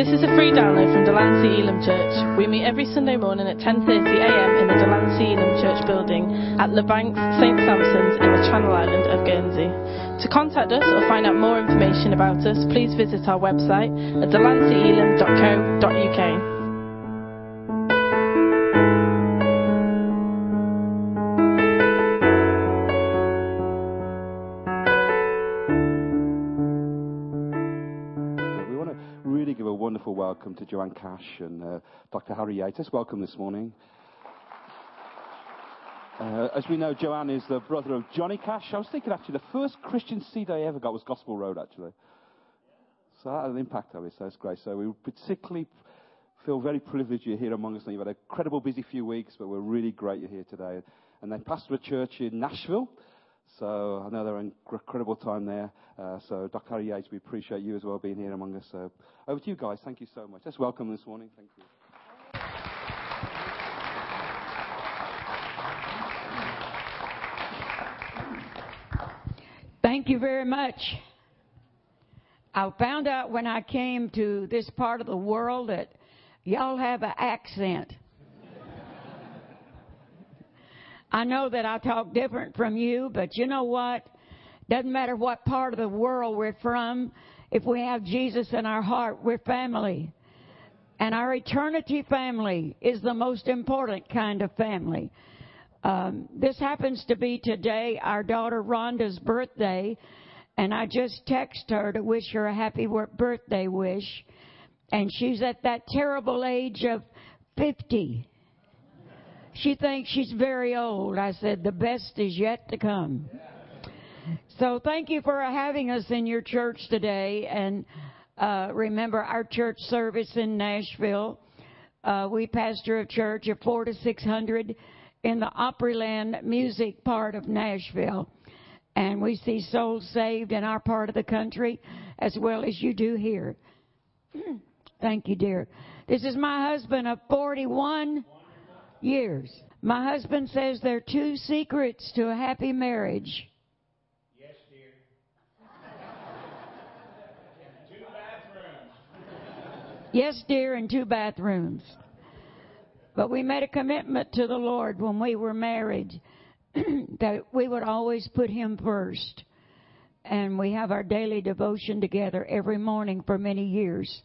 This is a free download from Delancey Elim Church. We meet every Sunday morning at 10.30am in the Delancey Elim Church building at Les Banques St Sampson's in the Channel Island of Guernsey. To contact us or find out more information about us, please visit our website at delanceyelim.co.uk. to Joanne Cash and uh, Dr. Harry Yates. Welcome this morning. Uh, as we know, Joanne is the brother of Johnny Cash. I was thinking actually the first Christian CD I ever got was Gospel Road, actually. So that had an impact so that's great. So we particularly feel very privileged you're here among us. You've had a incredible busy few weeks, but we're really great you're here today. And then pastor a church in Nashville. So I know they're an incredible time there. Uh, so Dr. Yates, we appreciate you as well being here among us. So over to you guys. Thank you so much. Let's welcome this morning. Thank you. Thank you very much. I found out when I came to this part of the world that y'all have an accent. I know that I talk different from you, but you know what? Doesn't matter what part of the world we're from. If we have Jesus in our heart, we're family. And our eternity family is the most important kind of family. Um, this happens to be today our daughter Rhonda's birthday, and I just text her to wish her a happy birthday wish. And she's at that terrible age of 50. She thinks she's very old. I said, the best is yet to come. So thank you for having us in your church today. And uh, remember our church service in Nashville. Uh, we pastor a church of four to six hundred in the Opryland music part of Nashville. And we see souls saved in our part of the country as well as you do here. Thank you, dear. This is my husband of 41 years. My husband says there are two secrets to a happy marriage. Yes, dear. two bathrooms. Yes, dear, and two bathrooms. But we made a commitment to the Lord when we were married that we would always put Him first. And we have our daily devotion together every morning for many years.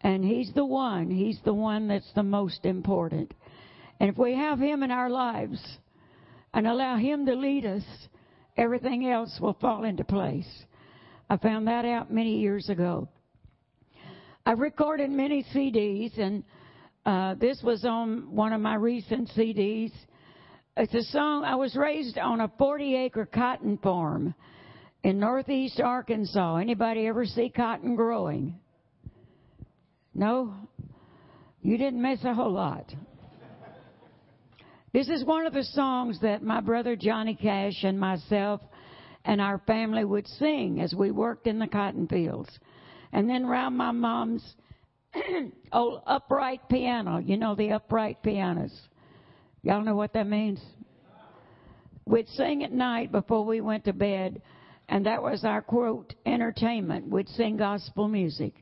And He's the one, He's the one that's the most important. And if we have Him in our lives and allow Him to lead us, everything else will fall into place. I found that out many years ago. I've recorded many CDs, and uh, this was on one of my recent CDs. It's a song. I was raised on a 40 acre cotton farm in northeast Arkansas. Anybody ever see cotton growing? No? You didn't miss a whole lot. This is one of the songs that my brother Johnny Cash and myself and our family would sing as we worked in the cotton fields. And then around my mom's old upright piano, you know the upright pianos. Y'all know what that means? We'd sing at night before we went to bed, and that was our quote, entertainment. We'd sing gospel music.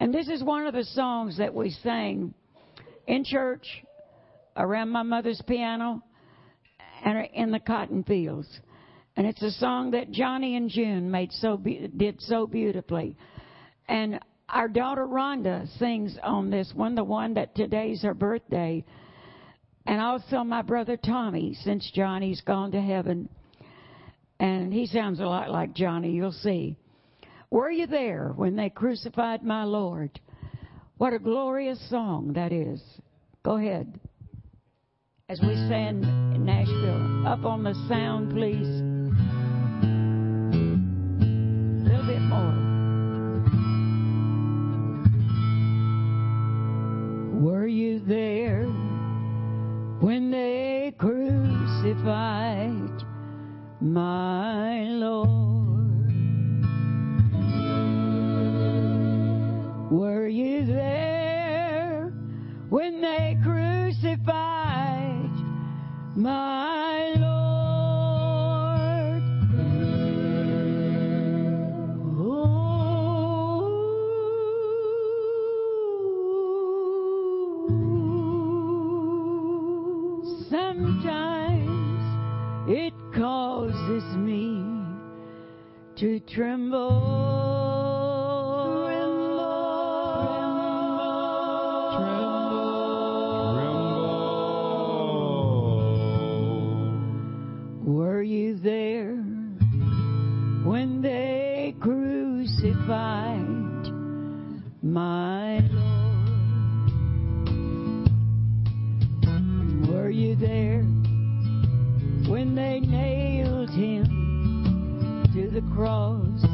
And this is one of the songs that we sang in church around my mother's piano and in the cotton fields. And it's a song that Johnny and June made so be- did so beautifully. And our daughter Rhonda sings on this one, the one that today's her birthday. And also my brother Tommy, since Johnny's gone to heaven. And he sounds a lot like Johnny, you'll see. Were you there when they crucified my Lord? What a glorious song that is. Go ahead as we stand in Nashville. Up on the sound, please. A little bit more. Were you there when they crucified my Lord? Were you there when they crucified? my Lord. Oh. Sometimes it causes me to tremble. You there when they crucified my Lord? Were you there when they nailed him to the cross?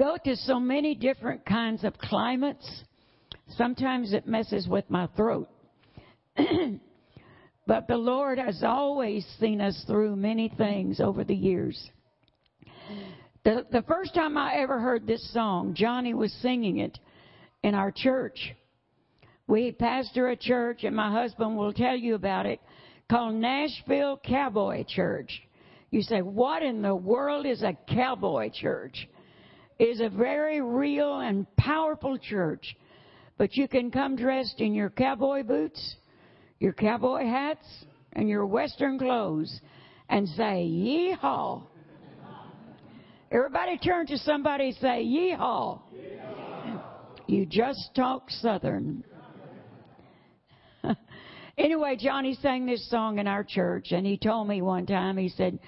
Go to so many different kinds of climates. Sometimes it messes with my throat. but the Lord has always seen us through many things over the years. The, the first time I ever heard this song, Johnny was singing it in our church. We pastor a church, and my husband will tell you about it, called Nashville Cowboy Church. You say, what in the world is a cowboy church? Is a very real and powerful church. But you can come dressed in your cowboy boots, your cowboy hats, and your western clothes and say, Yeehaw. Everybody turn to somebody and say, Yeehaw. You just talk Southern. anyway, Johnny sang this song in our church, and he told me one time, he said,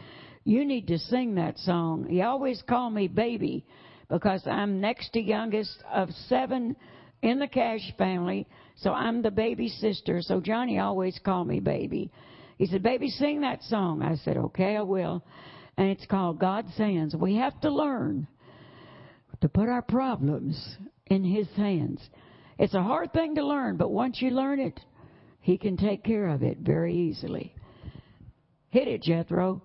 You need to sing that song. He always called me baby because I'm next to youngest of seven in the Cash family, so I'm the baby sister. So Johnny always called me baby. He said, Baby, sing that song. I said, Okay, I will. And it's called God's Hands. We have to learn to put our problems in His hands. It's a hard thing to learn, but once you learn it, He can take care of it very easily. Hit it, Jethro.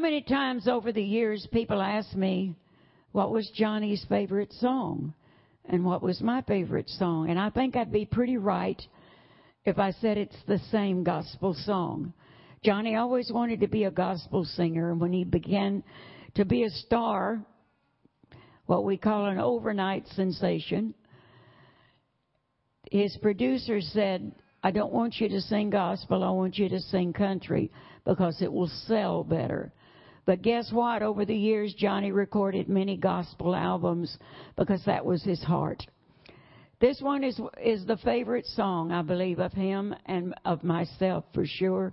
Many times over the years, people ask me, what was Johnny's favorite song? And what was my favorite song? And I think I'd be pretty right if I said it's the same gospel song. Johnny always wanted to be a gospel singer, and when he began to be a star, what we call an overnight sensation, his producer said, I don't want you to sing gospel, I want you to sing country because it will sell better. But guess what? Over the years, Johnny recorded many gospel albums because that was his heart. This one is, is the favorite song, I believe, of him and of myself for sure.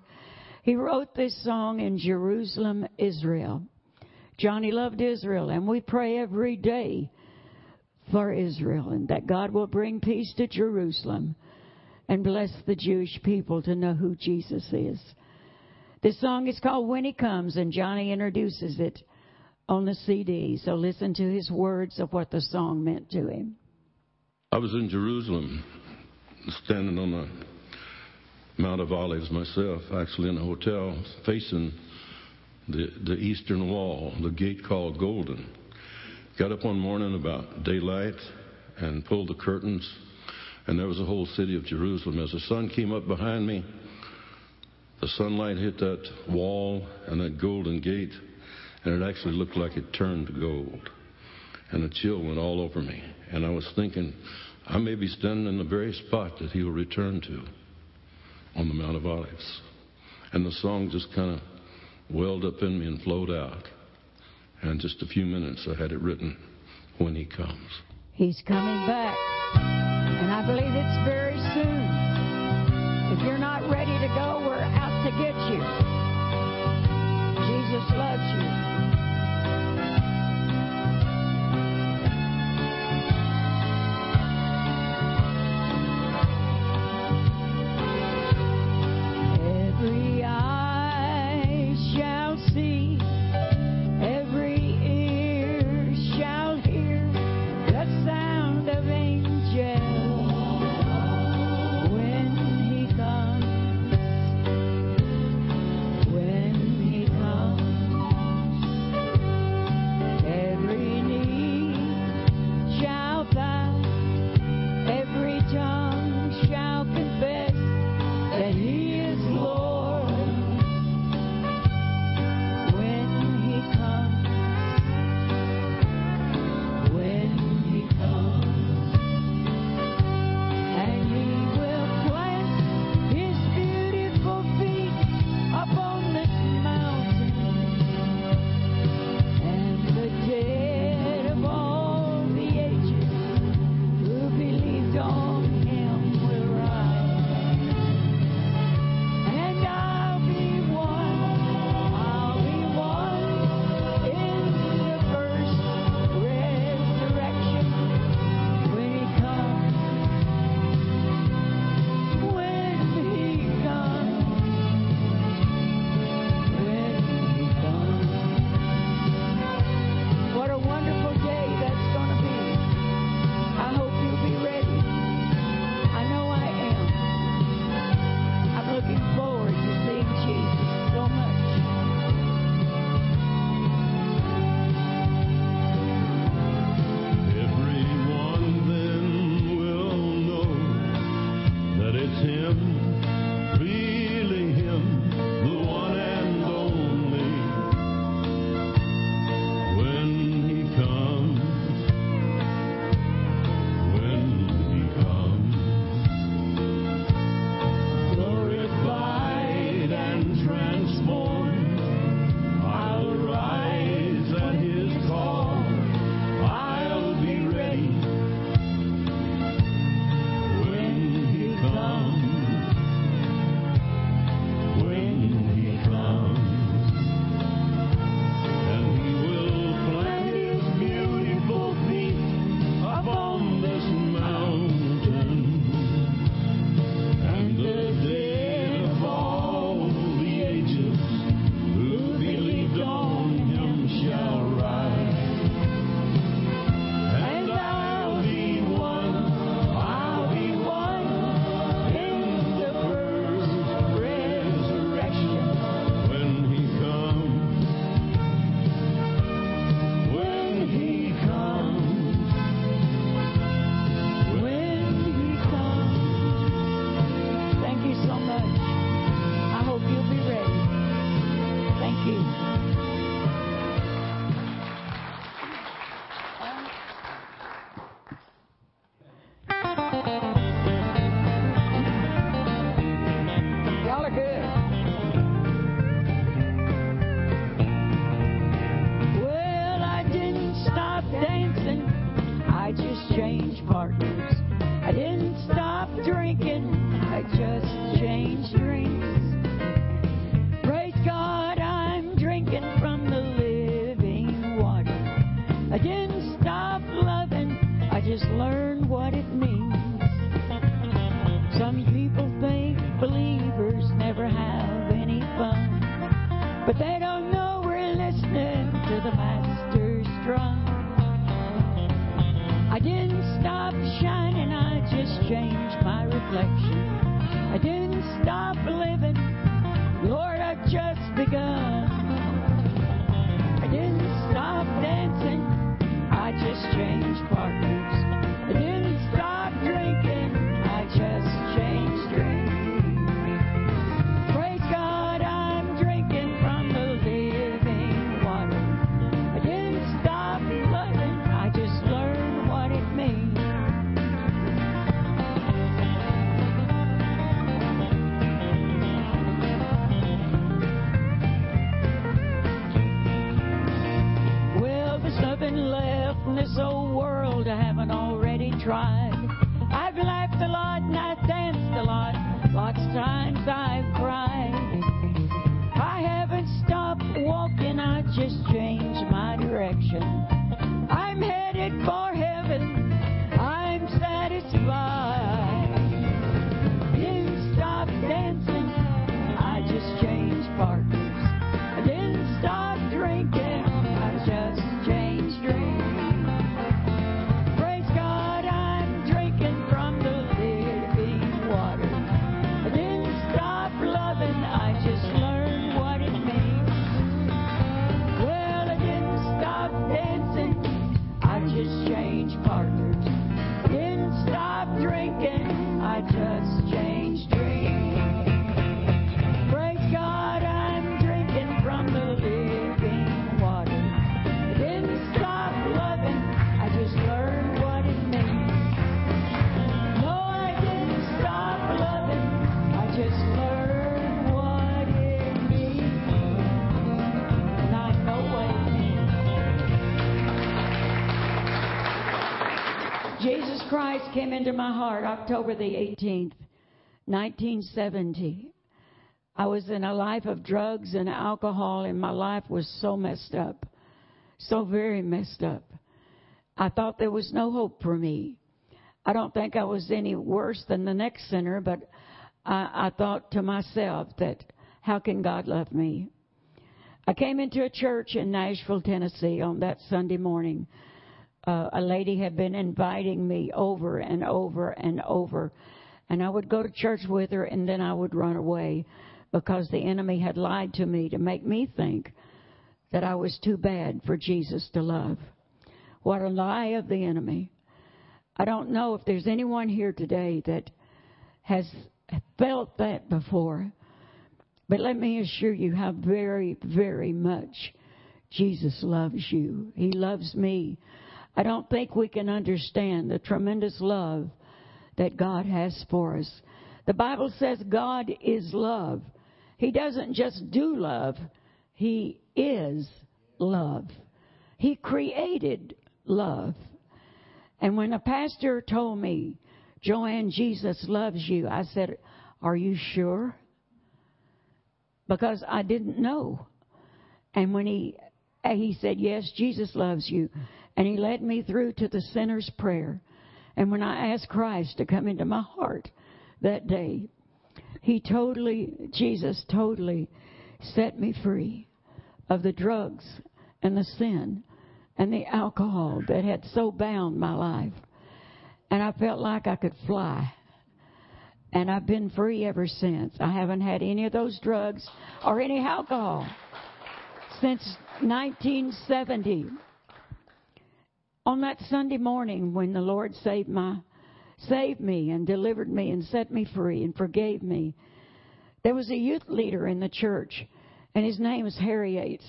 He wrote this song in Jerusalem, Israel. Johnny loved Israel, and we pray every day for Israel and that God will bring peace to Jerusalem and bless the Jewish people to know who Jesus is. This song is called When He Comes, and Johnny introduces it on the CD. So listen to his words of what the song meant to him. I was in Jerusalem, standing on the Mount of Olives myself, actually in a hotel facing the, the eastern wall, the gate called Golden. Got up one morning about daylight and pulled the curtains, and there was the whole city of Jerusalem. As the sun came up behind me, the sunlight hit that wall and that golden gate, and it actually looked like it turned to gold. And a chill went all over me. And I was thinking, I may be standing in the very spot that he will return to on the Mount of Olives. And the song just kind of welled up in me and flowed out. And just a few minutes, I had it written, When He Comes. He's coming back, and I believe it's very you. Jesus loves you. Christ came into my heart October the 18th, 1970. I was in a life of drugs and alcohol, and my life was so messed up. So very messed up. I thought there was no hope for me. I don't think I was any worse than the next sinner, but I, I thought to myself that how can God love me? I came into a church in Nashville, Tennessee on that Sunday morning. Uh, a lady had been inviting me over and over and over. And I would go to church with her and then I would run away because the enemy had lied to me to make me think that I was too bad for Jesus to love. What a lie of the enemy. I don't know if there's anyone here today that has felt that before. But let me assure you how very, very much Jesus loves you. He loves me. I don't think we can understand the tremendous love that God has for us. The Bible says God is love. He doesn't just do love, He is love. He created love. And when a pastor told me, Joanne, Jesus loves you, I said, Are you sure? Because I didn't know. And when he he said, Yes, Jesus loves you. And he led me through to the sinner's prayer. And when I asked Christ to come into my heart that day, he totally, Jesus totally set me free of the drugs and the sin and the alcohol that had so bound my life. And I felt like I could fly. And I've been free ever since. I haven't had any of those drugs or any alcohol since 1970. On that Sunday morning when the Lord saved my saved me and delivered me and set me free and forgave me, there was a youth leader in the church and his name was Harry Yates.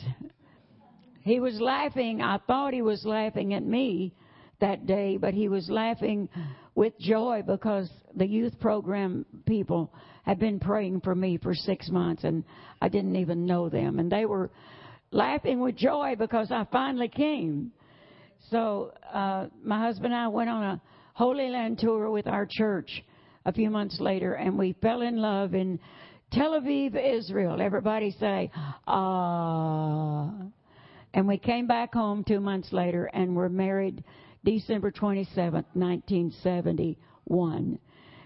He was laughing. I thought he was laughing at me that day, but he was laughing with joy because the youth program people had been praying for me for six months and I didn't even know them. And they were laughing with joy because I finally came. So uh, my husband and I went on a Holy Land tour with our church a few months later, and we fell in love in Tel Aviv, Israel. Everybody say, ah. And we came back home two months later and were married December 27th, 1971.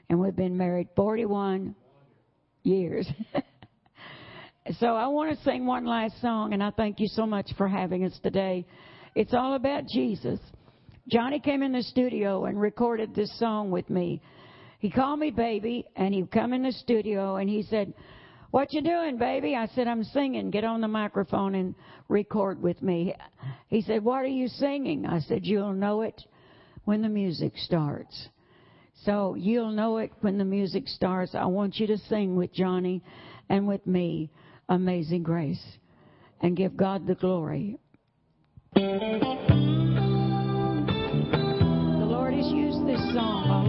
And we've been married 41 years. so I want to sing one last song, and I thank you so much for having us today. It's all about Jesus. Johnny came in the studio and recorded this song with me. He called me baby, and he come in the studio and he said, "What you doing, baby?" I said, "I'm singing. Get on the microphone and record with me." He said, "What are you singing?" I said, "You'll know it when the music starts." So you'll know it when the music starts. I want you to sing with Johnny and with me, Amazing Grace, and give God the glory. The Lord has used this song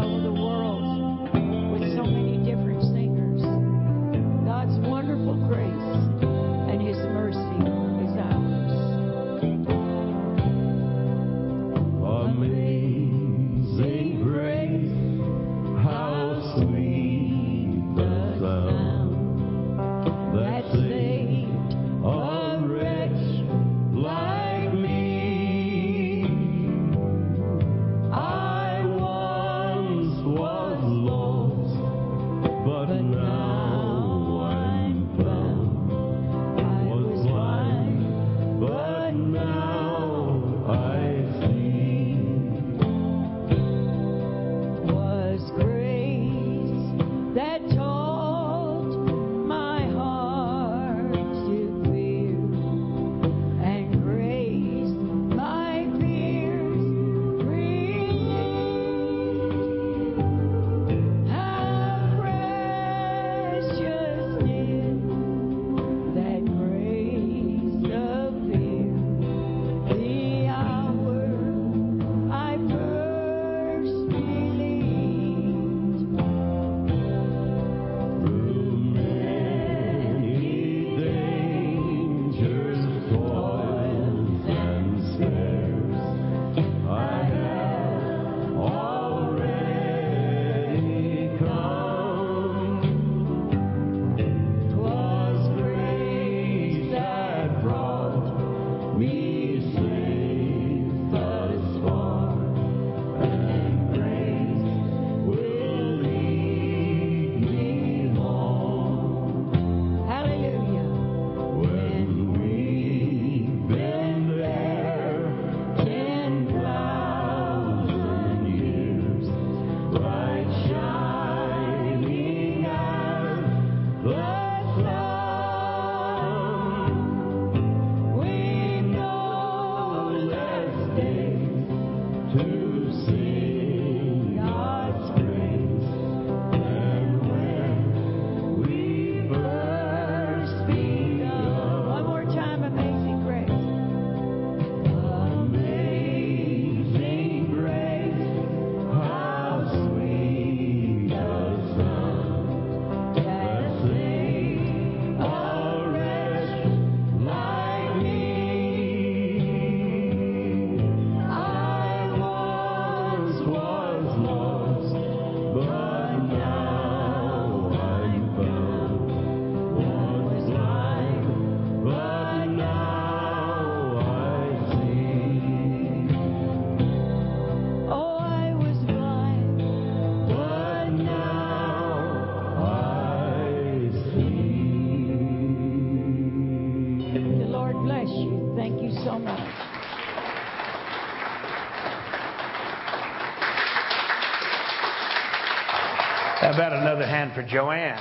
How about another hand for Joanne?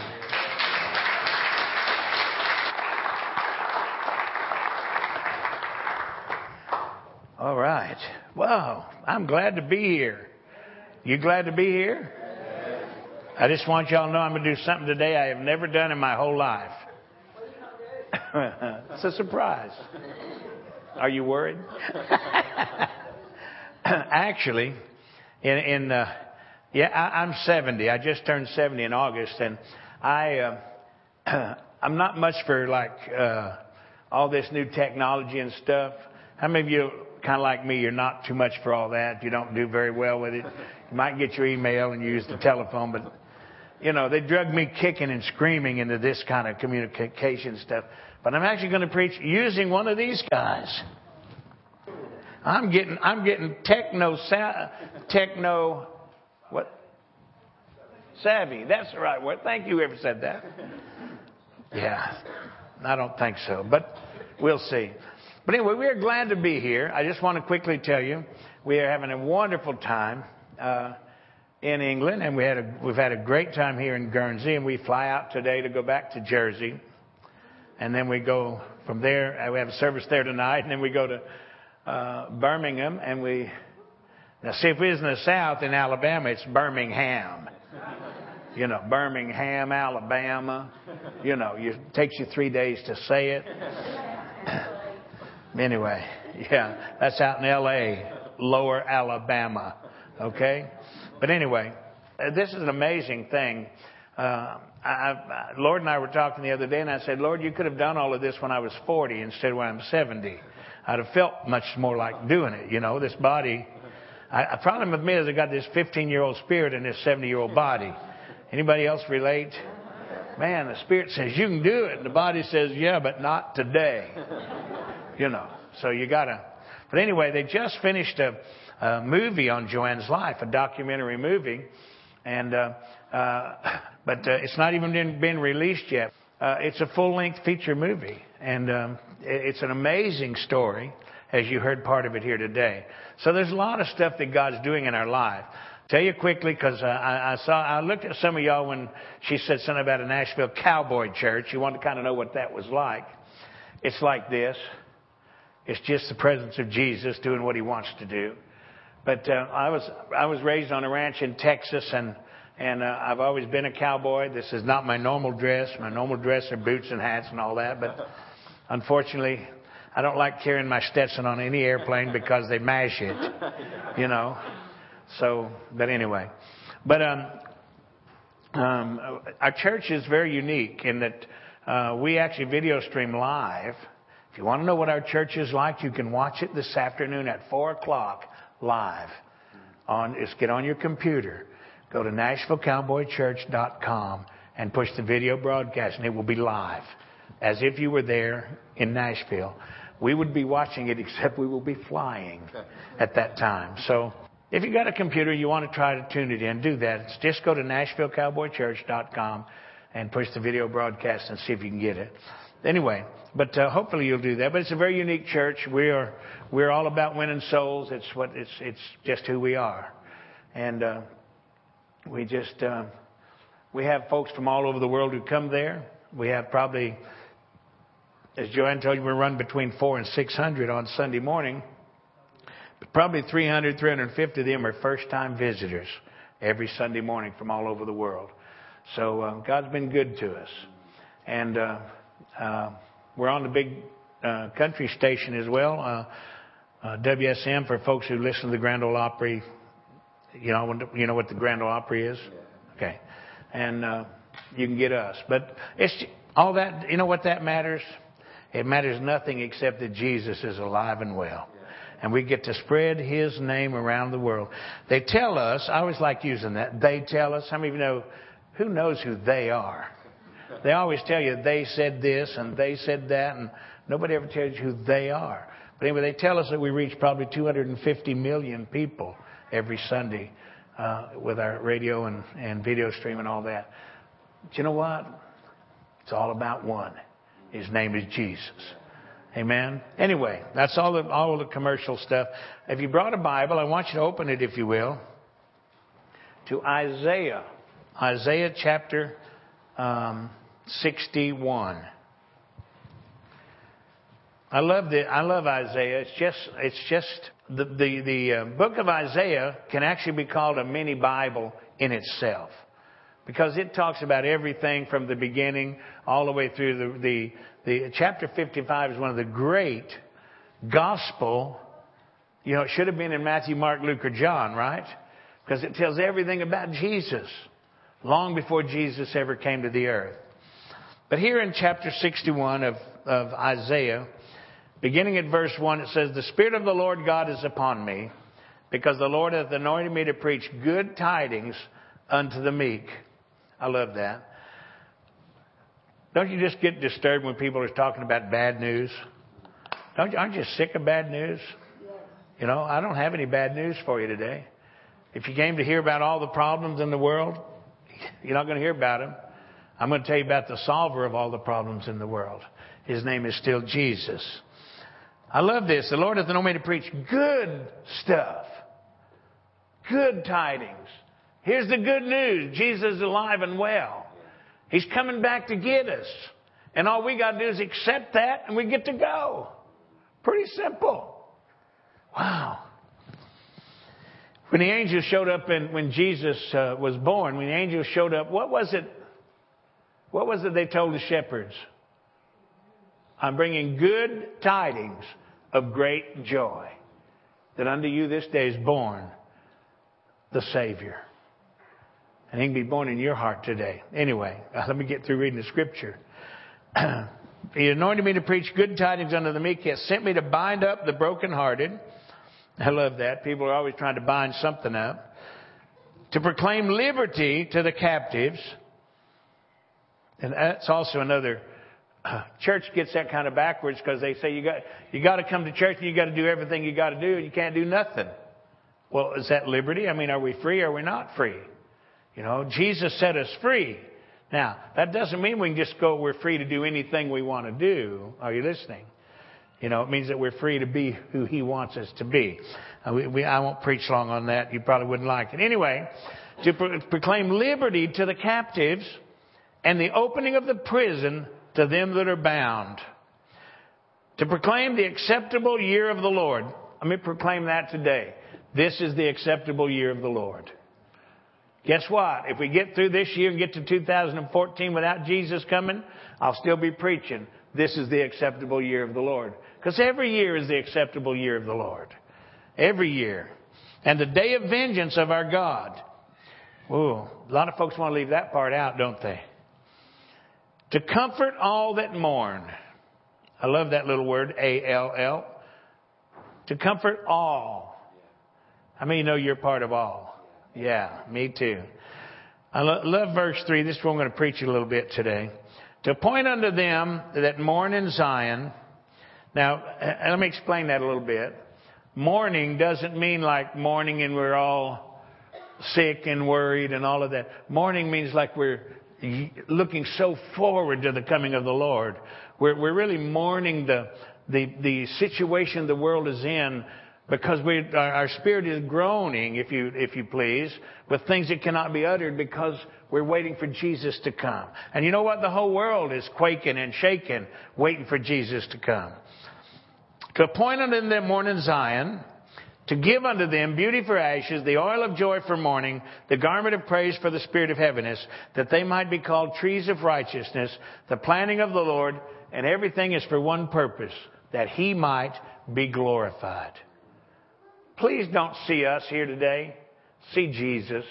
All right. Wow. I'm glad to be here. You glad to be here? I just want y'all to know I'm going to do something today I have never done in my whole life. it's a surprise. Are you worried? Actually, in, in uh, yeah, I, I'm 70. I just turned 70 in August, and I uh, I'm not much for like uh, all this new technology and stuff. How many of you kind of like me? You're not too much for all that. You don't do very well with it. You might get your email and use the telephone, but you know they drug me kicking and screaming into this kind of communication stuff. But I'm actually going to preach using one of these guys. I'm getting, I'm getting techno, techno? Savvy. That's the right word. Thank you, whoever said that. Yeah, I don't think so, but we'll see. But anyway, we are glad to be here. I just want to quickly tell you, we are having a wonderful time uh, in England, and we had a, we've had a great time here in Guernsey, and we fly out today to go back to Jersey, and then we go from there. Uh, we have a service there tonight, and then we go to uh, Birmingham, and we now see if we was in the South in Alabama, it's Birmingham. You know, Birmingham, Alabama. You know, it takes you three days to say it. anyway, yeah, that's out in L.A., Lower Alabama. Okay, but anyway, uh, this is an amazing thing. Uh, I, I, Lord and I were talking the other day, and I said, Lord, you could have done all of this when I was 40 instead of when I'm 70. I'd have felt much more like doing it. You know, this body. I, the problem with me is I got this 15 year old spirit in this 70 year old body. Anybody else relate? Man, the spirit says you can do it, and the body says, yeah, but not today. You know, so you gotta. But anyway, they just finished a, a movie on Joanne's life, a documentary movie, and uh, uh, but uh, it's not even been, released yet. Uh, it's a full-length feature movie, and um, it's an amazing story, as you heard part of it here today. So there's a lot of stuff that God's doing in our life. Tell you quickly because uh, I, I saw I looked at some of y'all when she said something about a Nashville cowboy church. You want to kind of know what that was like. It's like this. It's just the presence of Jesus doing what He wants to do. But uh, I was I was raised on a ranch in Texas, and and uh, I've always been a cowboy. This is not my normal dress. My normal dress are boots and hats and all that. But unfortunately, I don't like carrying my Stetson on any airplane because they mash it. You know. So, but anyway, but um, um, our church is very unique in that uh, we actually video stream live. If you want to know what our church is like, you can watch it this afternoon at four o'clock live. On, just get on your computer, go to NashvilleCowboyChurch.com and push the video broadcast, and it will be live, as if you were there in Nashville. We would be watching it, except we will be flying at that time. So if you've got a computer, you want to try to tune it in, do that. It's just go to NashvilleCowboyChurch.com and push the video broadcast and see if you can get it. Anyway, but uh, hopefully you'll do that. But it's a very unique church. We are we're all about winning souls. It's what it's it's just who we are, and uh, we just uh, we have folks from all over the world who come there. We have probably, as Joanne told you, we run between four and six hundred on Sunday morning. Probably 300, 350 of them are first time visitors every Sunday morning from all over the world. So uh, God's been good to us. And uh, uh, we're on the big uh, country station as well. Uh, uh, WSM for folks who listen to the Grand Ole Opry. You know, you know what the Grand Ole Opry is? Okay. And you can get us. But it's all that, you know what that matters? It matters nothing except that Jesus is alive and well and we get to spread His name around the world. They tell us, I always like using that, they tell us, how many of you know, who knows who they are? They always tell you they said this and they said that, and nobody ever tells you who they are. But anyway, they tell us that we reach probably 250 million people every Sunday uh, with our radio and, and video stream and all that. You know what? It's all about one. His name is Jesus. Amen. Anyway, that's all the, all the commercial stuff. If you brought a Bible, I want you to open it, if you will, to Isaiah. Isaiah chapter um, 61. I love the, I love Isaiah. It's just, it's just the, the, the uh, book of Isaiah can actually be called a mini Bible in itself because it talks about everything from the beginning all the way through the, the, the chapter 55 is one of the great gospel. You know, it should have been in Matthew, Mark, Luke, or John, right? Because it tells everything about Jesus long before Jesus ever came to the earth. But here in chapter 61 of, of Isaiah, beginning at verse 1, it says, The Spirit of the Lord God is upon me, because the Lord hath anointed me to preach good tidings unto the meek. I love that. Don't you just get disturbed when people are talking about bad news? Don't you, aren't you sick of bad news? You know, I don't have any bad news for you today. If you came to hear about all the problems in the world, you're not going to hear about them. I'm going to tell you about the solver of all the problems in the world. His name is still Jesus. I love this. The Lord hath known me to preach good stuff. Good tidings. Here's the good news. Jesus is alive and well. He's coming back to get us. And all we got to do is accept that and we get to go. Pretty simple. Wow. When the angels showed up and when Jesus uh, was born, when the angels showed up, what was it? What was it they told the shepherds? I'm bringing good tidings of great joy that unto you this day is born the Savior. And he can be born in your heart today. Anyway, let me get through reading the scripture. he anointed me to preach good tidings unto the meek. He has sent me to bind up the brokenhearted. I love that. People are always trying to bind something up. To proclaim liberty to the captives. And that's also another church gets that kind of backwards because they say you got you got to come to church and you got to do everything you got to do and you can't do nothing. Well, is that liberty? I mean, are we free or are we not free? You know, Jesus set us free. Now, that doesn't mean we can just go, we're free to do anything we want to do. Are you listening? You know, it means that we're free to be who He wants us to be. Uh, we, we, I won't preach long on that. You probably wouldn't like it. Anyway, to pro- proclaim liberty to the captives and the opening of the prison to them that are bound. To proclaim the acceptable year of the Lord. Let me proclaim that today. This is the acceptable year of the Lord. Guess what? If we get through this year and get to 2014 without Jesus coming, I'll still be preaching. This is the acceptable year of the Lord. Because every year is the acceptable year of the Lord. Every year. And the day of vengeance of our God. Ooh, a lot of folks want to leave that part out, don't they? To comfort all that mourn. I love that little word, A-L-L. To comfort all. How many know you're part of all? Yeah, me too. I love verse 3. This is where I'm going to preach a little bit today. To point unto them that mourn in Zion. Now, uh, uh, let me explain that a little bit. Mourning doesn't mean like mourning and we're all sick and worried and all of that. Mourning means like we're looking so forward to the coming of the Lord. We're, we're really mourning the, the, the situation the world is in because we, our spirit is groaning, if you, if you please, with things that cannot be uttered because we're waiting for Jesus to come. And you know what? The whole world is quaking and shaking, waiting for Jesus to come. To appoint unto them morning Zion, to give unto them beauty for ashes, the oil of joy for mourning, the garment of praise for the spirit of heaviness, that they might be called trees of righteousness, the planting of the Lord, and everything is for one purpose, that he might be glorified. Please don't see us here today. See Jesus.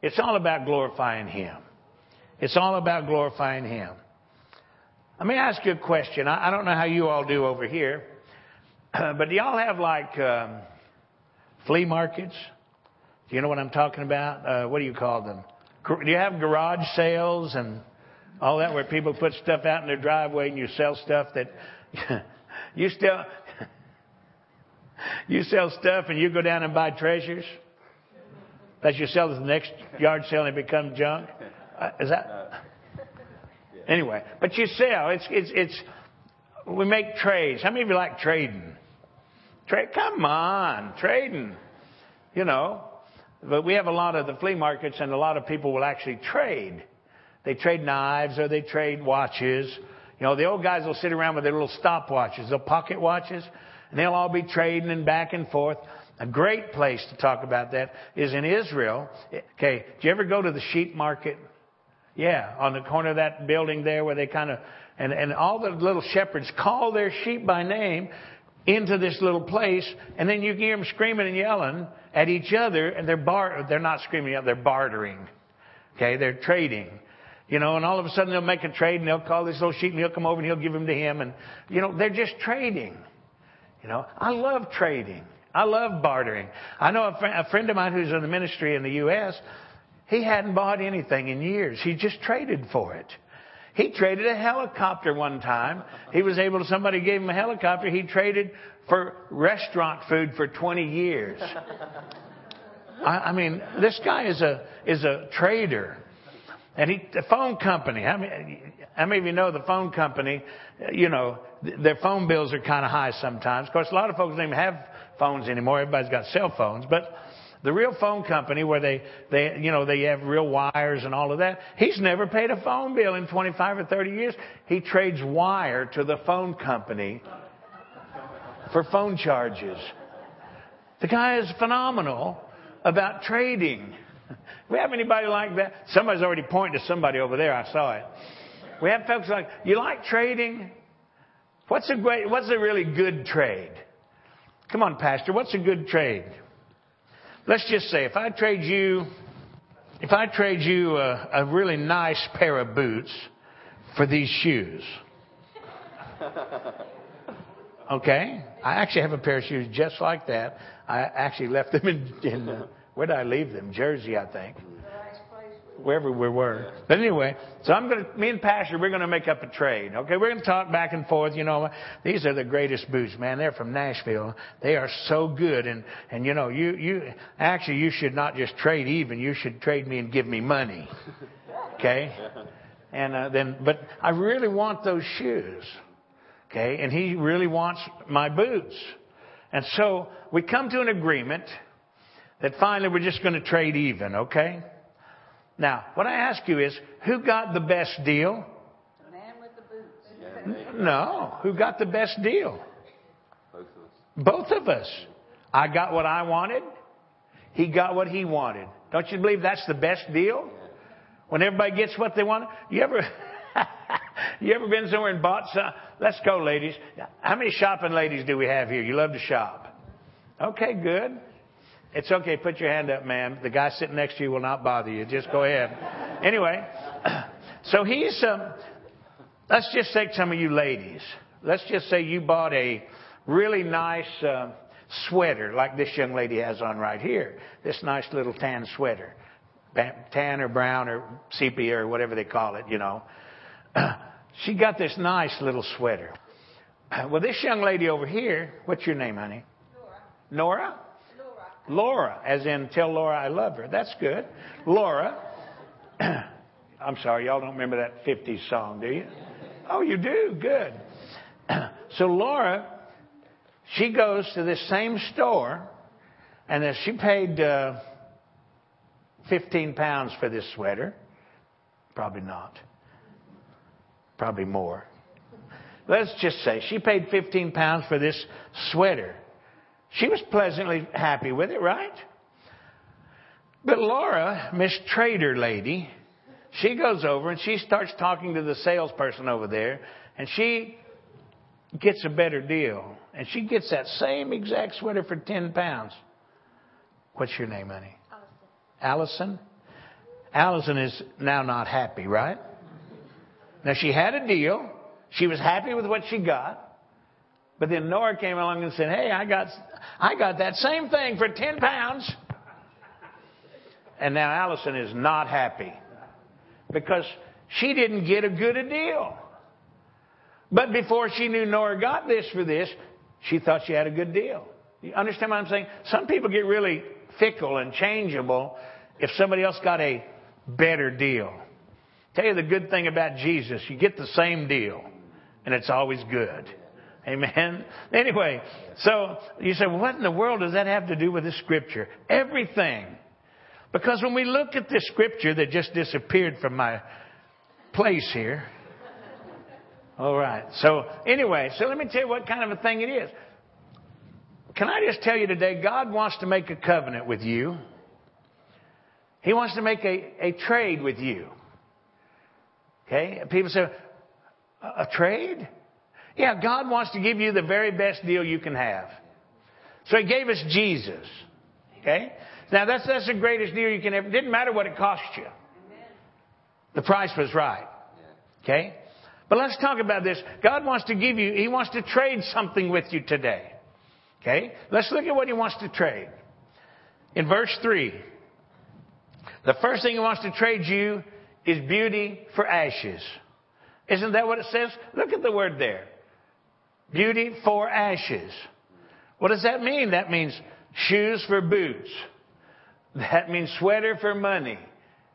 It's all about glorifying him. It's all about glorifying him. Let me ask you a question. I, don't know how you all do over here, but do y'all have like, um, flea markets. Do you know what I'm talking about? Uh, what do you call them? Do you have garage sales and all that where people put stuff out in their driveway and you sell stuff that you still you sell stuff and you go down and buy treasures that you sell at the next yard sale and it becomes junk. Uh, is that anyway? But you sell. It's it's it's. We make trades. How many of you like trading? Trade, come on, trading. You know, but we have a lot of the flea markets, and a lot of people will actually trade. They trade knives or they trade watches. You know, the old guys will sit around with their little stopwatches, their pocket watches, and they'll all be trading and back and forth. A great place to talk about that is in Israel. Okay, do you ever go to the sheep market? Yeah, on the corner of that building there where they kind of, and, and all the little shepherds call their sheep by name into this little place, and then you hear them screaming and yelling at each other, and they're bar- they're not screaming they're bartering. Okay, they're trading. You know, and all of a sudden they'll make a trade and they'll call this little sheep and he'll come over and he'll give him to him, and you know, they're just trading. You know, I love trading. I love bartering. I know a, fr- a friend of mine who's in the ministry in the U.S. He hadn't bought anything in years. He just traded for it. He traded a helicopter one time. He was able to, somebody gave him a helicopter. He traded for restaurant food for 20 years. I, I mean, this guy is a, is a trader. And he, the phone company, how many, how many of you know the phone company, you know, their phone bills are kind of high sometimes. Of course, a lot of folks don't even have phones anymore. Everybody's got cell phones. But the real phone company where they, they, you know, they have real wires and all of that, he's never paid a phone bill in 25 or 30 years. He trades wire to the phone company for phone charges. The guy is phenomenal about trading. We have anybody like that? Somebody's already pointing to somebody over there. I saw it. We have folks like, you like trading? What's a great, what's a really good trade? Come on, Pastor, what's a good trade? Let's just say if I trade you, if I trade you a, a really nice pair of boots for these shoes. Okay? I actually have a pair of shoes just like that. I actually left them in, in uh, where did I leave them? Jersey, I think. Wherever we were. But anyway, so I'm going to, me and Pastor, we're going to make up a trade. Okay? We're going to talk back and forth. You know, these are the greatest boots, man. They're from Nashville. They are so good. And, and you know, you, you, actually, you should not just trade even. You should trade me and give me money. Okay? And uh, then, but I really want those shoes. Okay? And he really wants my boots. And so we come to an agreement that finally we're just going to trade even, okay? Now, what I ask you is, who got the best deal? The man with the boots. No. Who got the best deal? Both of us. Both of us. I got what I wanted. He got what he wanted. Don't you believe that's the best deal? When everybody gets what they want? You ever, you ever been somewhere and bought some? Let's go, ladies. How many shopping ladies do we have here? You love to shop. Okay, good. It's okay. Put your hand up, ma'am. The guy sitting next to you will not bother you. Just go ahead. Anyway, so he's, um, let's just take some of you ladies. Let's just say you bought a really nice uh, sweater like this young lady has on right here. This nice little tan sweater. Tan or brown or sepia or whatever they call it, you know. she got this nice little sweater. Well, this young lady over here, what's your name, honey? Nora. Nora? Laura, as in tell Laura I love her. That's good. Laura. I'm sorry, y'all don't remember that 50s song, do you? Oh, you do? Good. so Laura, she goes to this same store, and she paid uh, 15 pounds for this sweater. Probably not. Probably more. Let's just say she paid 15 pounds for this sweater. She was pleasantly happy with it, right? But Laura, Miss Trader lady, she goes over and she starts talking to the salesperson over there, and she gets a better deal. And she gets that same exact sweater for 10 pounds. What's your name, honey? Allison? Allison Allison is now not happy, right? Now she had a deal. She was happy with what she got. But then Nora came along and said, Hey, I got, I got that same thing for 10 pounds. And now Allison is not happy because she didn't get a good a deal. But before she knew Nora got this for this, she thought she had a good deal. You understand what I'm saying? Some people get really fickle and changeable if somebody else got a better deal. Tell you the good thing about Jesus, you get the same deal, and it's always good. Amen. Anyway, so you say, well, what in the world does that have to do with the scripture? Everything. Because when we look at this scripture that just disappeared from my place here. All right. So anyway, so let me tell you what kind of a thing it is. Can I just tell you today, God wants to make a covenant with you. He wants to make a, a trade with you. Okay? People say, a, a trade? Yeah, God wants to give you the very best deal you can have. So He gave us Jesus. Okay? Now that's, that's the greatest deal you can ever, didn't matter what it cost you. The price was right. Okay? But let's talk about this. God wants to give you, He wants to trade something with you today. Okay? Let's look at what he wants to trade. In verse 3, the first thing he wants to trade you is beauty for ashes. Isn't that what it says? Look at the word there. Beauty for ashes. What does that mean? That means shoes for boots. That means sweater for money.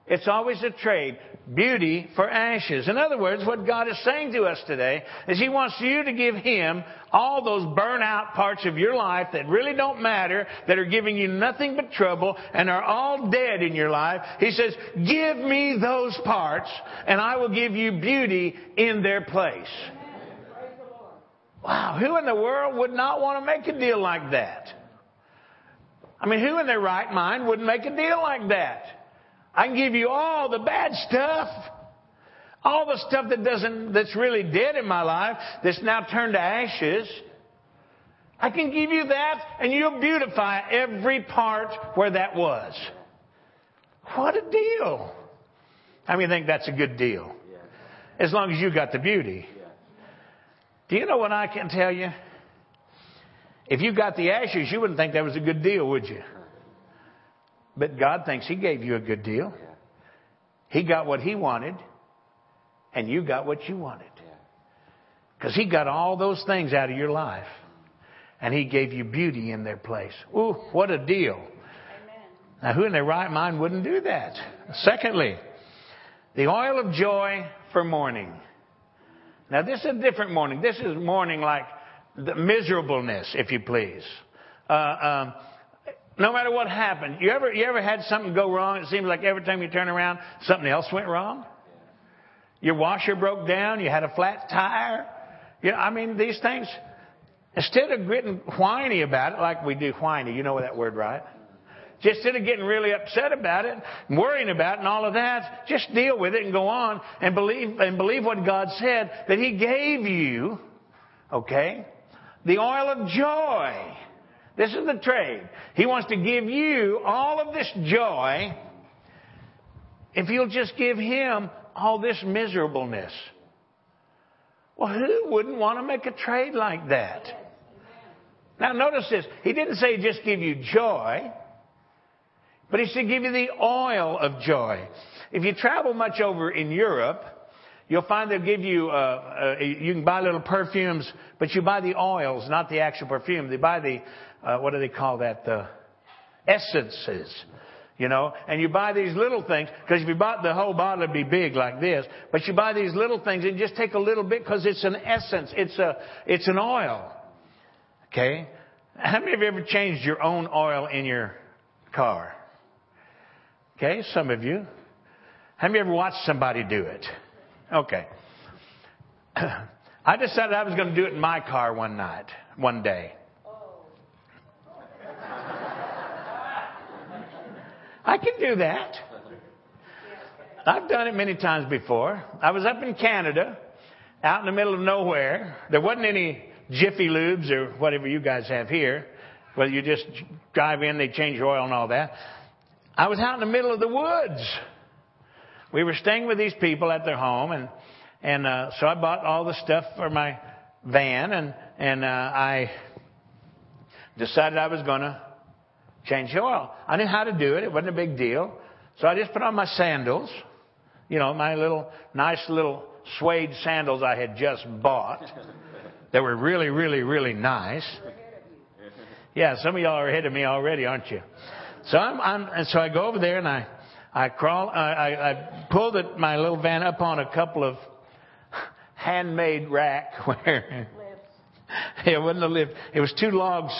It's always a trade. Beauty for ashes. In other words, what God is saying to us today is He wants you to give Him all those burnout parts of your life that really don't matter, that are giving you nothing but trouble, and are all dead in your life. He says, give me those parts, and I will give you beauty in their place. Wow, who in the world would not want to make a deal like that? I mean, who in their right mind wouldn't make a deal like that? I can give you all the bad stuff. All the stuff that doesn't, that's really dead in my life, that's now turned to ashes. I can give you that and you'll beautify every part where that was. What a deal. How many think that's a good deal? As long as you got the beauty. Do you know what I can tell you? If you got the ashes, you wouldn't think that was a good deal, would you? But God thinks He gave you a good deal. He got what He wanted, and you got what you wanted. Because He got all those things out of your life, and He gave you beauty in their place. Ooh, what a deal. Now, who in their right mind wouldn't do that? Secondly, the oil of joy for mourning. Now, this is a different mourning. This is mourning like the miserableness, if you please. Uh, um, no matter what happened, you ever you ever had something go wrong? It seems like every time you turn around, something else went wrong. Your washer broke down. You had a flat tire. You know, I mean, these things. Instead of getting whiny about it, like we do whiny, you know that word, right? Just instead of getting really upset about it, and worrying about it and all of that, just deal with it and go on and believe and believe what God said that He gave you. Okay, the oil of joy. This is the trade. He wants to give you all of this joy if you'll just give Him all this miserableness. Well, who wouldn't want to make a trade like that? Now, notice this. He didn't say just give you joy, but he should give you the oil of joy. If you travel much over in Europe, you'll find they'll give you, uh, uh, you can buy little perfumes, but you buy the oils, not the actual perfume. They buy the uh, what do they call that? The essences. You know, and you buy these little things, because if you bought the whole bottle, it'd be big like this. But you buy these little things and just take a little bit because it's an essence. It's a, it's an oil. Okay? How many of you ever changed your own oil in your car? Okay, some of you. Have you ever watched somebody do it? Okay. I decided I was going to do it in my car one night, one day. I can do that. I've done it many times before. I was up in Canada, out in the middle of nowhere. There wasn't any Jiffy Lubes or whatever you guys have here, where you just drive in, they change your oil and all that. I was out in the middle of the woods. We were staying with these people at their home, and and uh, so I bought all the stuff for my van, and and uh, I decided I was going to change the oil. I knew how to do it. It wasn't a big deal. So I just put on my sandals, you know, my little, nice little suede sandals I had just bought. They were really, really, really nice. Yeah, some of y'all are ahead of me already, aren't you? So I'm, I'm and so I go over there and I, I crawl, I, I, I pull the, my little van up on a couple of handmade rack where it wasn't a lift. It was two logs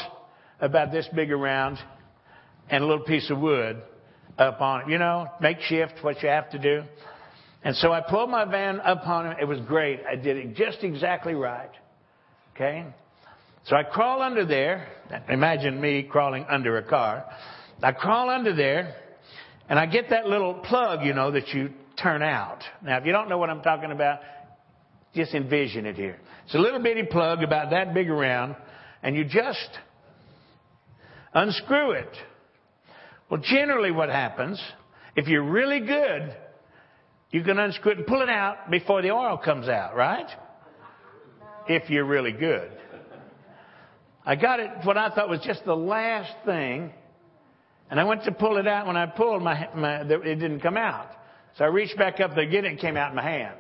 about this big around and a little piece of wood up on it. You know, makeshift, what you have to do. And so I pulled my van up on it. It was great. I did it just exactly right. Okay? So I crawl under there. Imagine me crawling under a car. I crawl under there and I get that little plug, you know, that you turn out. Now, if you don't know what I'm talking about, just envision it here. It's a little bitty plug about that big around and you just unscrew it. Well, generally what happens, if you're really good, you can unscrew it and pull it out before the oil comes out, right? If you're really good. I got it, what I thought was just the last thing, and I went to pull it out. When I pulled, my, my it didn't come out. So I reached back up to get it and came out in my hand.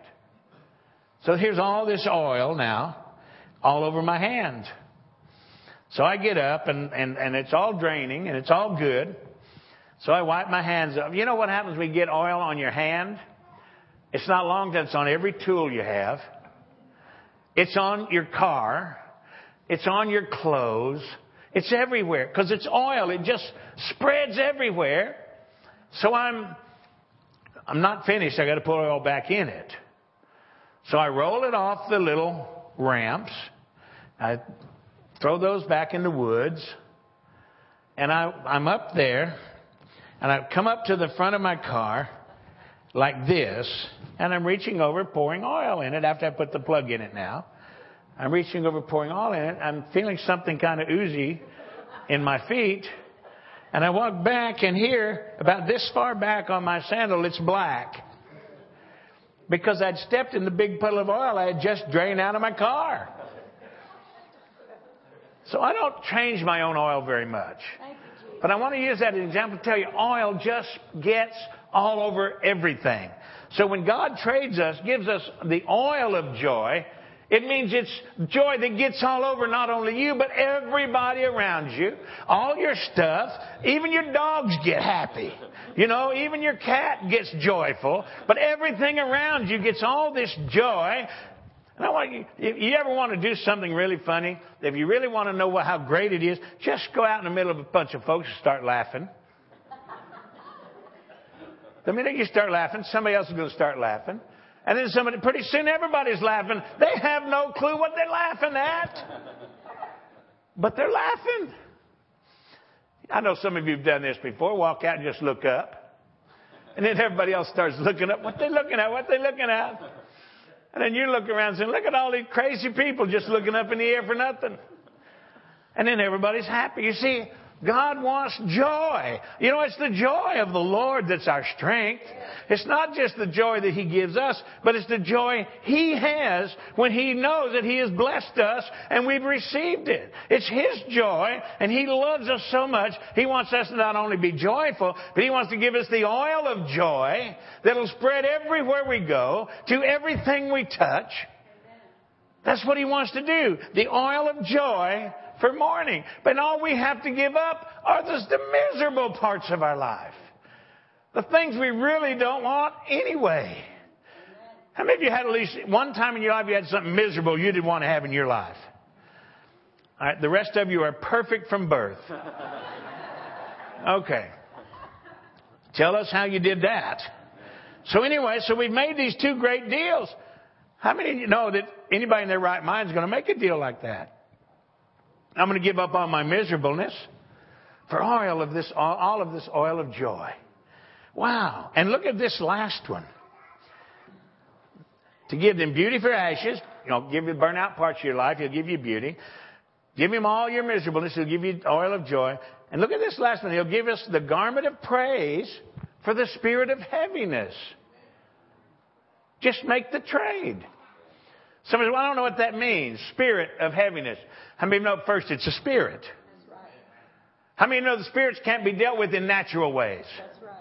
So here's all this oil now, all over my hand. So I get up and, and, and it's all draining and it's all good. So I wipe my hands up. You know what happens when you get oil on your hand? It's not long that it's on every tool you have. It's on your car. It's on your clothes. It's everywhere because it's oil. It just spreads everywhere. So I'm, I'm not finished. I got to put oil back in it. So I roll it off the little ramps. I throw those back in the woods. And I, I'm up there and I come up to the front of my car like this and I'm reaching over pouring oil in it after I put the plug in it now. I'm reaching over pouring oil in it. I'm feeling something kind of oozy in my feet. And I walk back and here, about this far back on my sandal, it's black. Because I'd stepped in the big puddle of oil I had just drained out of my car. So I don't change my own oil very much. But I want to use that as an example to tell you oil just gets all over everything. So when God trades us, gives us the oil of joy, it means it's joy that gets all over not only you, but everybody around you. All your stuff. Even your dogs get happy. You know, even your cat gets joyful. But everything around you gets all this joy. And I want you, if you ever want to do something really funny, if you really want to know how great it is, just go out in the middle of a bunch of folks and start laughing. The minute you start laughing, somebody else is going to start laughing. And then somebody, pretty soon everybody's laughing. They have no clue what they're laughing at. But they're laughing. I know some of you have done this before. Walk out and just look up. And then everybody else starts looking up. What they looking at? What they looking at? And then you look around and saying, look at all these crazy people just looking up in the air for nothing. And then everybody's happy. You see, God wants joy. You know, it's the joy of the Lord that's our strength. It's not just the joy that He gives us, but it's the joy He has when He knows that He has blessed us and we've received it. It's His joy and He loves us so much. He wants us to not only be joyful, but He wants to give us the oil of joy that'll spread everywhere we go, to everything we touch. That's what He wants to do. The oil of joy for mourning. But all we have to give up are just the miserable parts of our life. The things we really don't want anyway. How many of you had at least one time in your life you had something miserable you didn't want to have in your life? All right, the rest of you are perfect from birth. Okay. Tell us how you did that. So anyway, so we've made these two great deals. How many of you know that anybody in their right mind is going to make a deal like that? I'm going to give up on my miserableness for oil of this, all of this oil of joy. Wow. And look at this last one. To give them beauty for ashes, you know, give you burnout parts of your life, he'll give you beauty. Give him all your miserableness, he'll give you oil of joy. And look at this last one. He'll give us the garment of praise for the spirit of heaviness. Just make the trade. Somebody says, well, I don't know what that means. Spirit of heaviness. How many of you know first it's a spirit? Right. How many of you know the spirits can't be dealt with in natural ways? Right.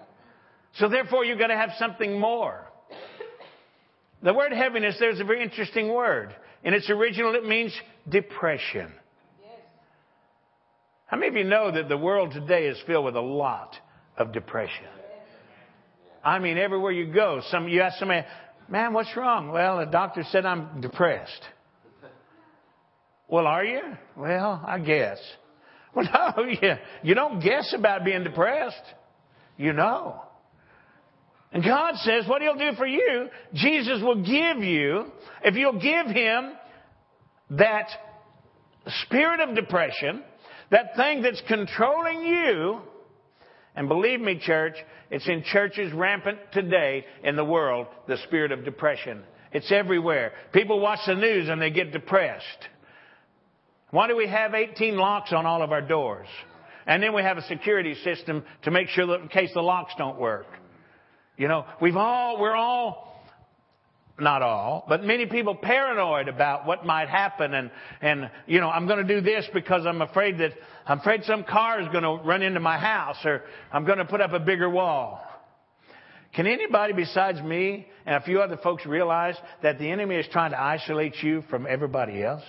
So therefore you've got to have something more. The word heaviness, there's a very interesting word. In its original, it means depression. Yes. How many of you know that the world today is filled with a lot of depression? I mean, everywhere you go, some you ask somebody, Man, what's wrong? Well, the doctor said I'm depressed. Well, are you? Well, I guess. Well, no, you, you don't guess about being depressed. You know. And God says what He'll do for you, Jesus will give you, if you'll give Him that spirit of depression, that thing that's controlling you, and believe me, church, it's in churches rampant today in the world, the spirit of depression. It's everywhere. People watch the news and they get depressed. Why do we have 18 locks on all of our doors? And then we have a security system to make sure that in case the locks don't work. You know, we've all, we're all not all, but many people paranoid about what might happen and, and, you know, I'm going to do this because I'm afraid that, I'm afraid some car is going to run into my house or I'm going to put up a bigger wall. Can anybody besides me and a few other folks realize that the enemy is trying to isolate you from everybody else?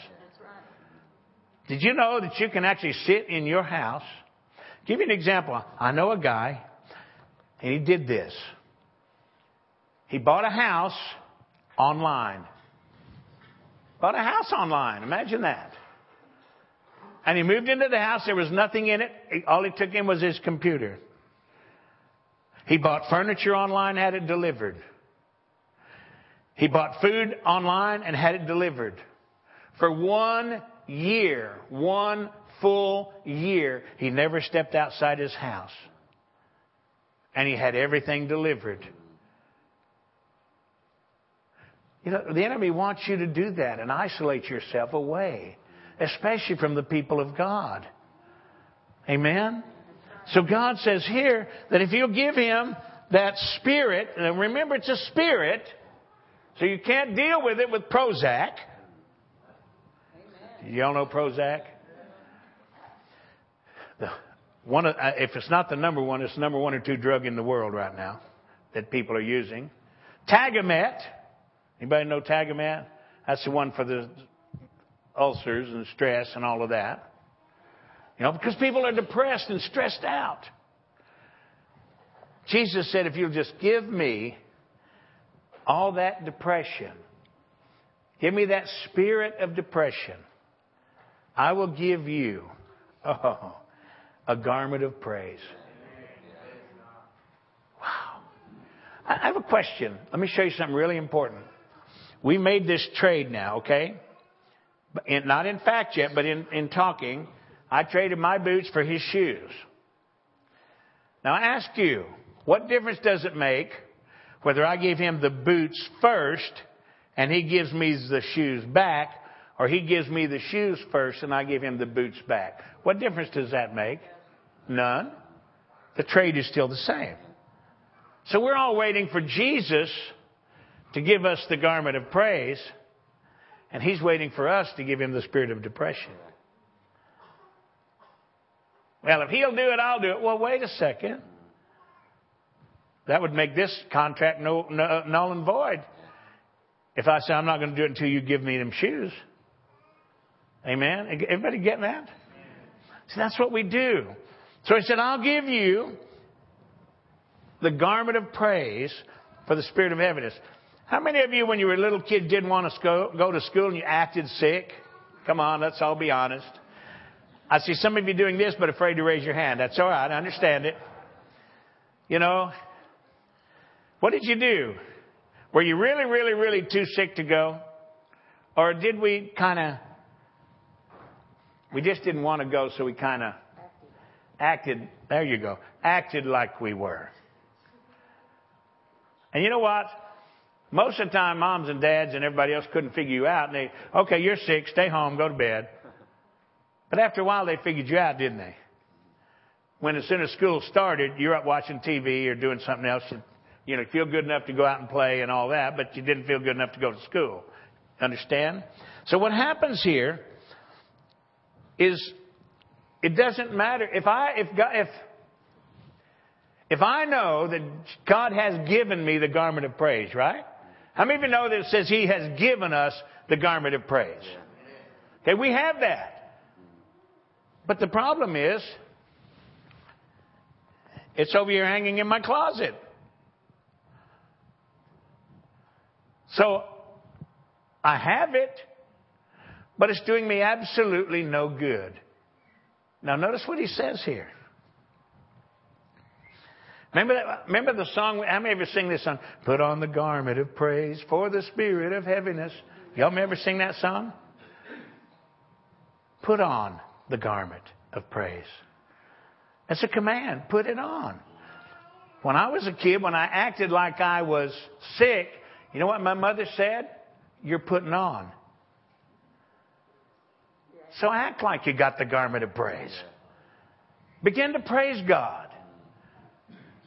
Did you know that you can actually sit in your house? Give you an example. I know a guy, and he did this. He bought a house online. Bought a house online. Imagine that. And he moved into the house. There was nothing in it. All he took in was his computer. He bought furniture online, had it delivered. He bought food online and had it delivered. For one year, one full year, he never stepped outside his house. And he had everything delivered. You know, the enemy wants you to do that and isolate yourself away, especially from the people of God. Amen? So God says here that if you'll give him that spirit, and remember it's a spirit, so you can't deal with it with Prozac. Y'all know Prozac? The, one of, uh, if it's not the number one, it's the number one or two drug in the world right now that people are using. Tagamet. Anybody know Tagamet? That's the one for the ulcers and stress and all of that. You know, because people are depressed and stressed out. Jesus said, if you'll just give me all that depression, give me that spirit of depression, I will give you oh, a garment of praise. Wow. I have a question. Let me show you something really important. We made this trade now, okay? In, not in fact yet, but in, in talking. I traded my boots for his shoes. Now I ask you, what difference does it make whether I give him the boots first and he gives me the shoes back, or he gives me the shoes first and I give him the boots back? What difference does that make? None. The trade is still the same. So we're all waiting for Jesus to give us the garment of praise, and he's waiting for us to give him the spirit of depression. Well, if he'll do it, I'll do it. Well, wait a second. That would make this contract null, null and void. If I say I'm not going to do it until you give me them shoes. Amen. Everybody getting that? See, that's what we do. So he said, I'll give you the garment of praise for the spirit of heaviness. How many of you, when you were a little kid, didn't want to go to school and you acted sick? Come on, let's all be honest. I see some of you doing this, but afraid to raise your hand. That's all right. I understand it. You know, what did you do? Were you really, really, really too sick to go? Or did we kind of, we just didn't want to go, so we kind of acted, there you go, acted like we were. And you know what? Most of the time, moms and dads and everybody else couldn't figure you out. And they, okay, you're sick, stay home, go to bed. But after a while, they figured you out, didn't they? When as soon as school started, you're up watching TV or doing something else. And, you know, feel good enough to go out and play and all that, but you didn't feel good enough to go to school. Understand? So what happens here is it doesn't matter if I if God, if if I know that God has given me the garment of praise, right? How many of you know that it says He has given us the garment of praise? Okay, we have that. But the problem is, it's over here hanging in my closet. So, I have it, but it's doing me absolutely no good. Now, notice what he says here. Remember that, remember the song? How many of you sing this song? Put on the garment of praise for the spirit of heaviness. Y'all remember sing that song? Put on the garment of praise. That's a command. Put it on. When I was a kid, when I acted like I was sick, you know what my mother said? You're putting on. So act like you got the garment of praise. Begin to praise God.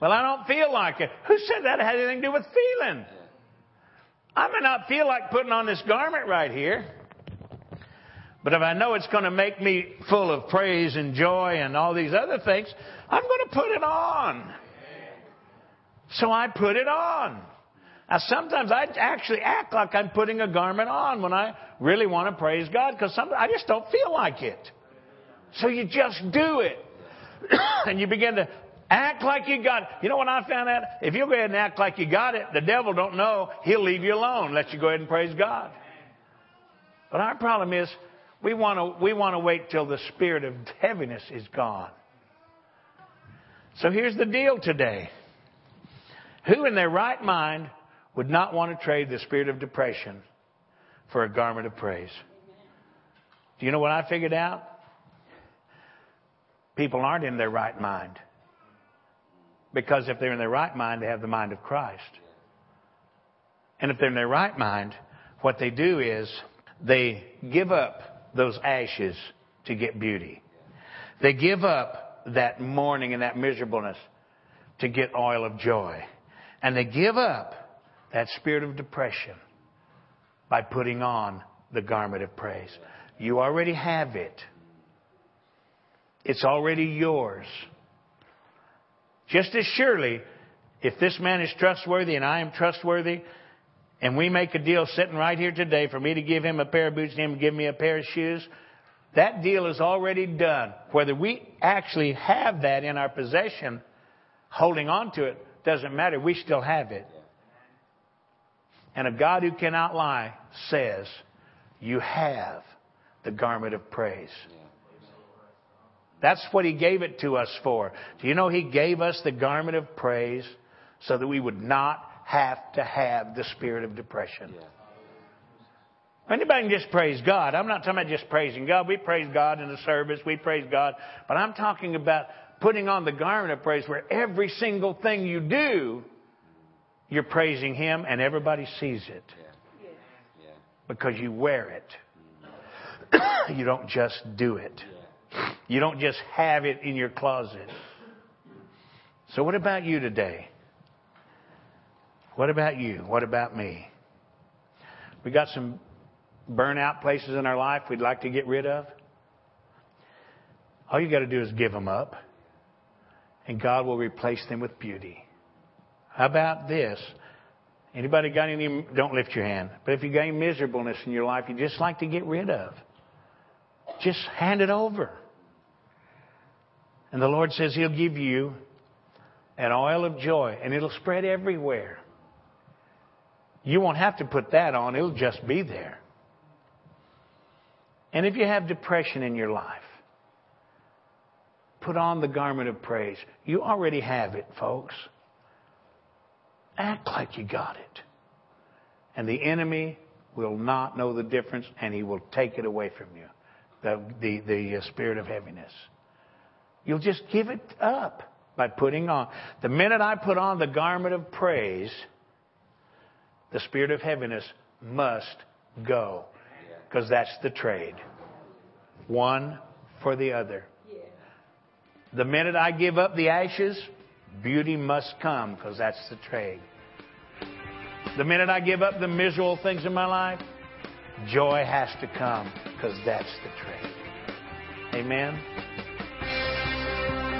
Well, I don't feel like it. Who said that had anything to do with feeling? I may not feel like putting on this garment right here. But if I know it's going to make me full of praise and joy and all these other things, I'm going to put it on. So I put it on. Now, sometimes I actually act like I'm putting a garment on when I really want to praise God because I just don't feel like it. So you just do it. and you begin to act like you got it. You know what I found out? If you go ahead and act like you got it, the devil don't know. He'll leave you alone. Let you go ahead and praise God. But our problem is we want to, we want to wait till the spirit of heaviness is gone. So here's the deal today. Who in their right mind would not want to trade the spirit of depression for a garment of praise? Do you know what I figured out? People aren't in their right mind. Because if they're in their right mind, they have the mind of Christ. And if they're in their right mind, what they do is they give up those ashes to get beauty. They give up that mourning and that miserableness to get oil of joy. And they give up that spirit of depression by putting on the garment of praise. You already have it. It's already yours. Just as surely, if this man is trustworthy and I am trustworthy, and we make a deal sitting right here today for me to give him a pair of boots and him to give me a pair of shoes, that deal is already done. Whether we actually have that in our possession, holding on to it, doesn't matter. We still have it. And a God who cannot lie says, You have the garment of praise. That's what He gave it to us for. Do you know He gave us the garment of praise so that we would not have to have the spirit of depression? Anybody can just praise God. I'm not talking about just praising God. We praise God in the service. We praise God. But I'm talking about putting on the garment of praise where every single thing you do, you're praising Him and everybody sees it. Because you wear it. you don't just do it. You don't just have it in your closet. So, what about you today? What about you? What about me? We got some burnout places in our life we'd like to get rid of. All you got to do is give them up and God will replace them with beauty. How about this? Anybody got any, don't lift your hand, but if you got any miserableness in your life you just like to get rid of, just hand it over. And the Lord says He'll give you an oil of joy and it'll spread everywhere. You won't have to put that on, it'll just be there. And if you have depression in your life, put on the garment of praise. You already have it, folks. Act like you got it. And the enemy will not know the difference and he will take it away from you. The, the, the uh, spirit of heaviness. You'll just give it up by putting on. The minute I put on the garment of praise, the spirit of heaviness must go. Because that's the trade. One for the other. The minute I give up the ashes, beauty must come because that's the trade. The minute I give up the miserable things in my life, joy has to come because that's the trade. Amen.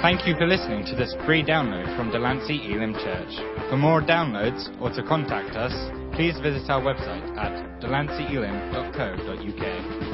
Thank you for listening to this free download from Delancey Elim Church. For more downloads or to contact us, please visit our website at delanceyelim.co.uk.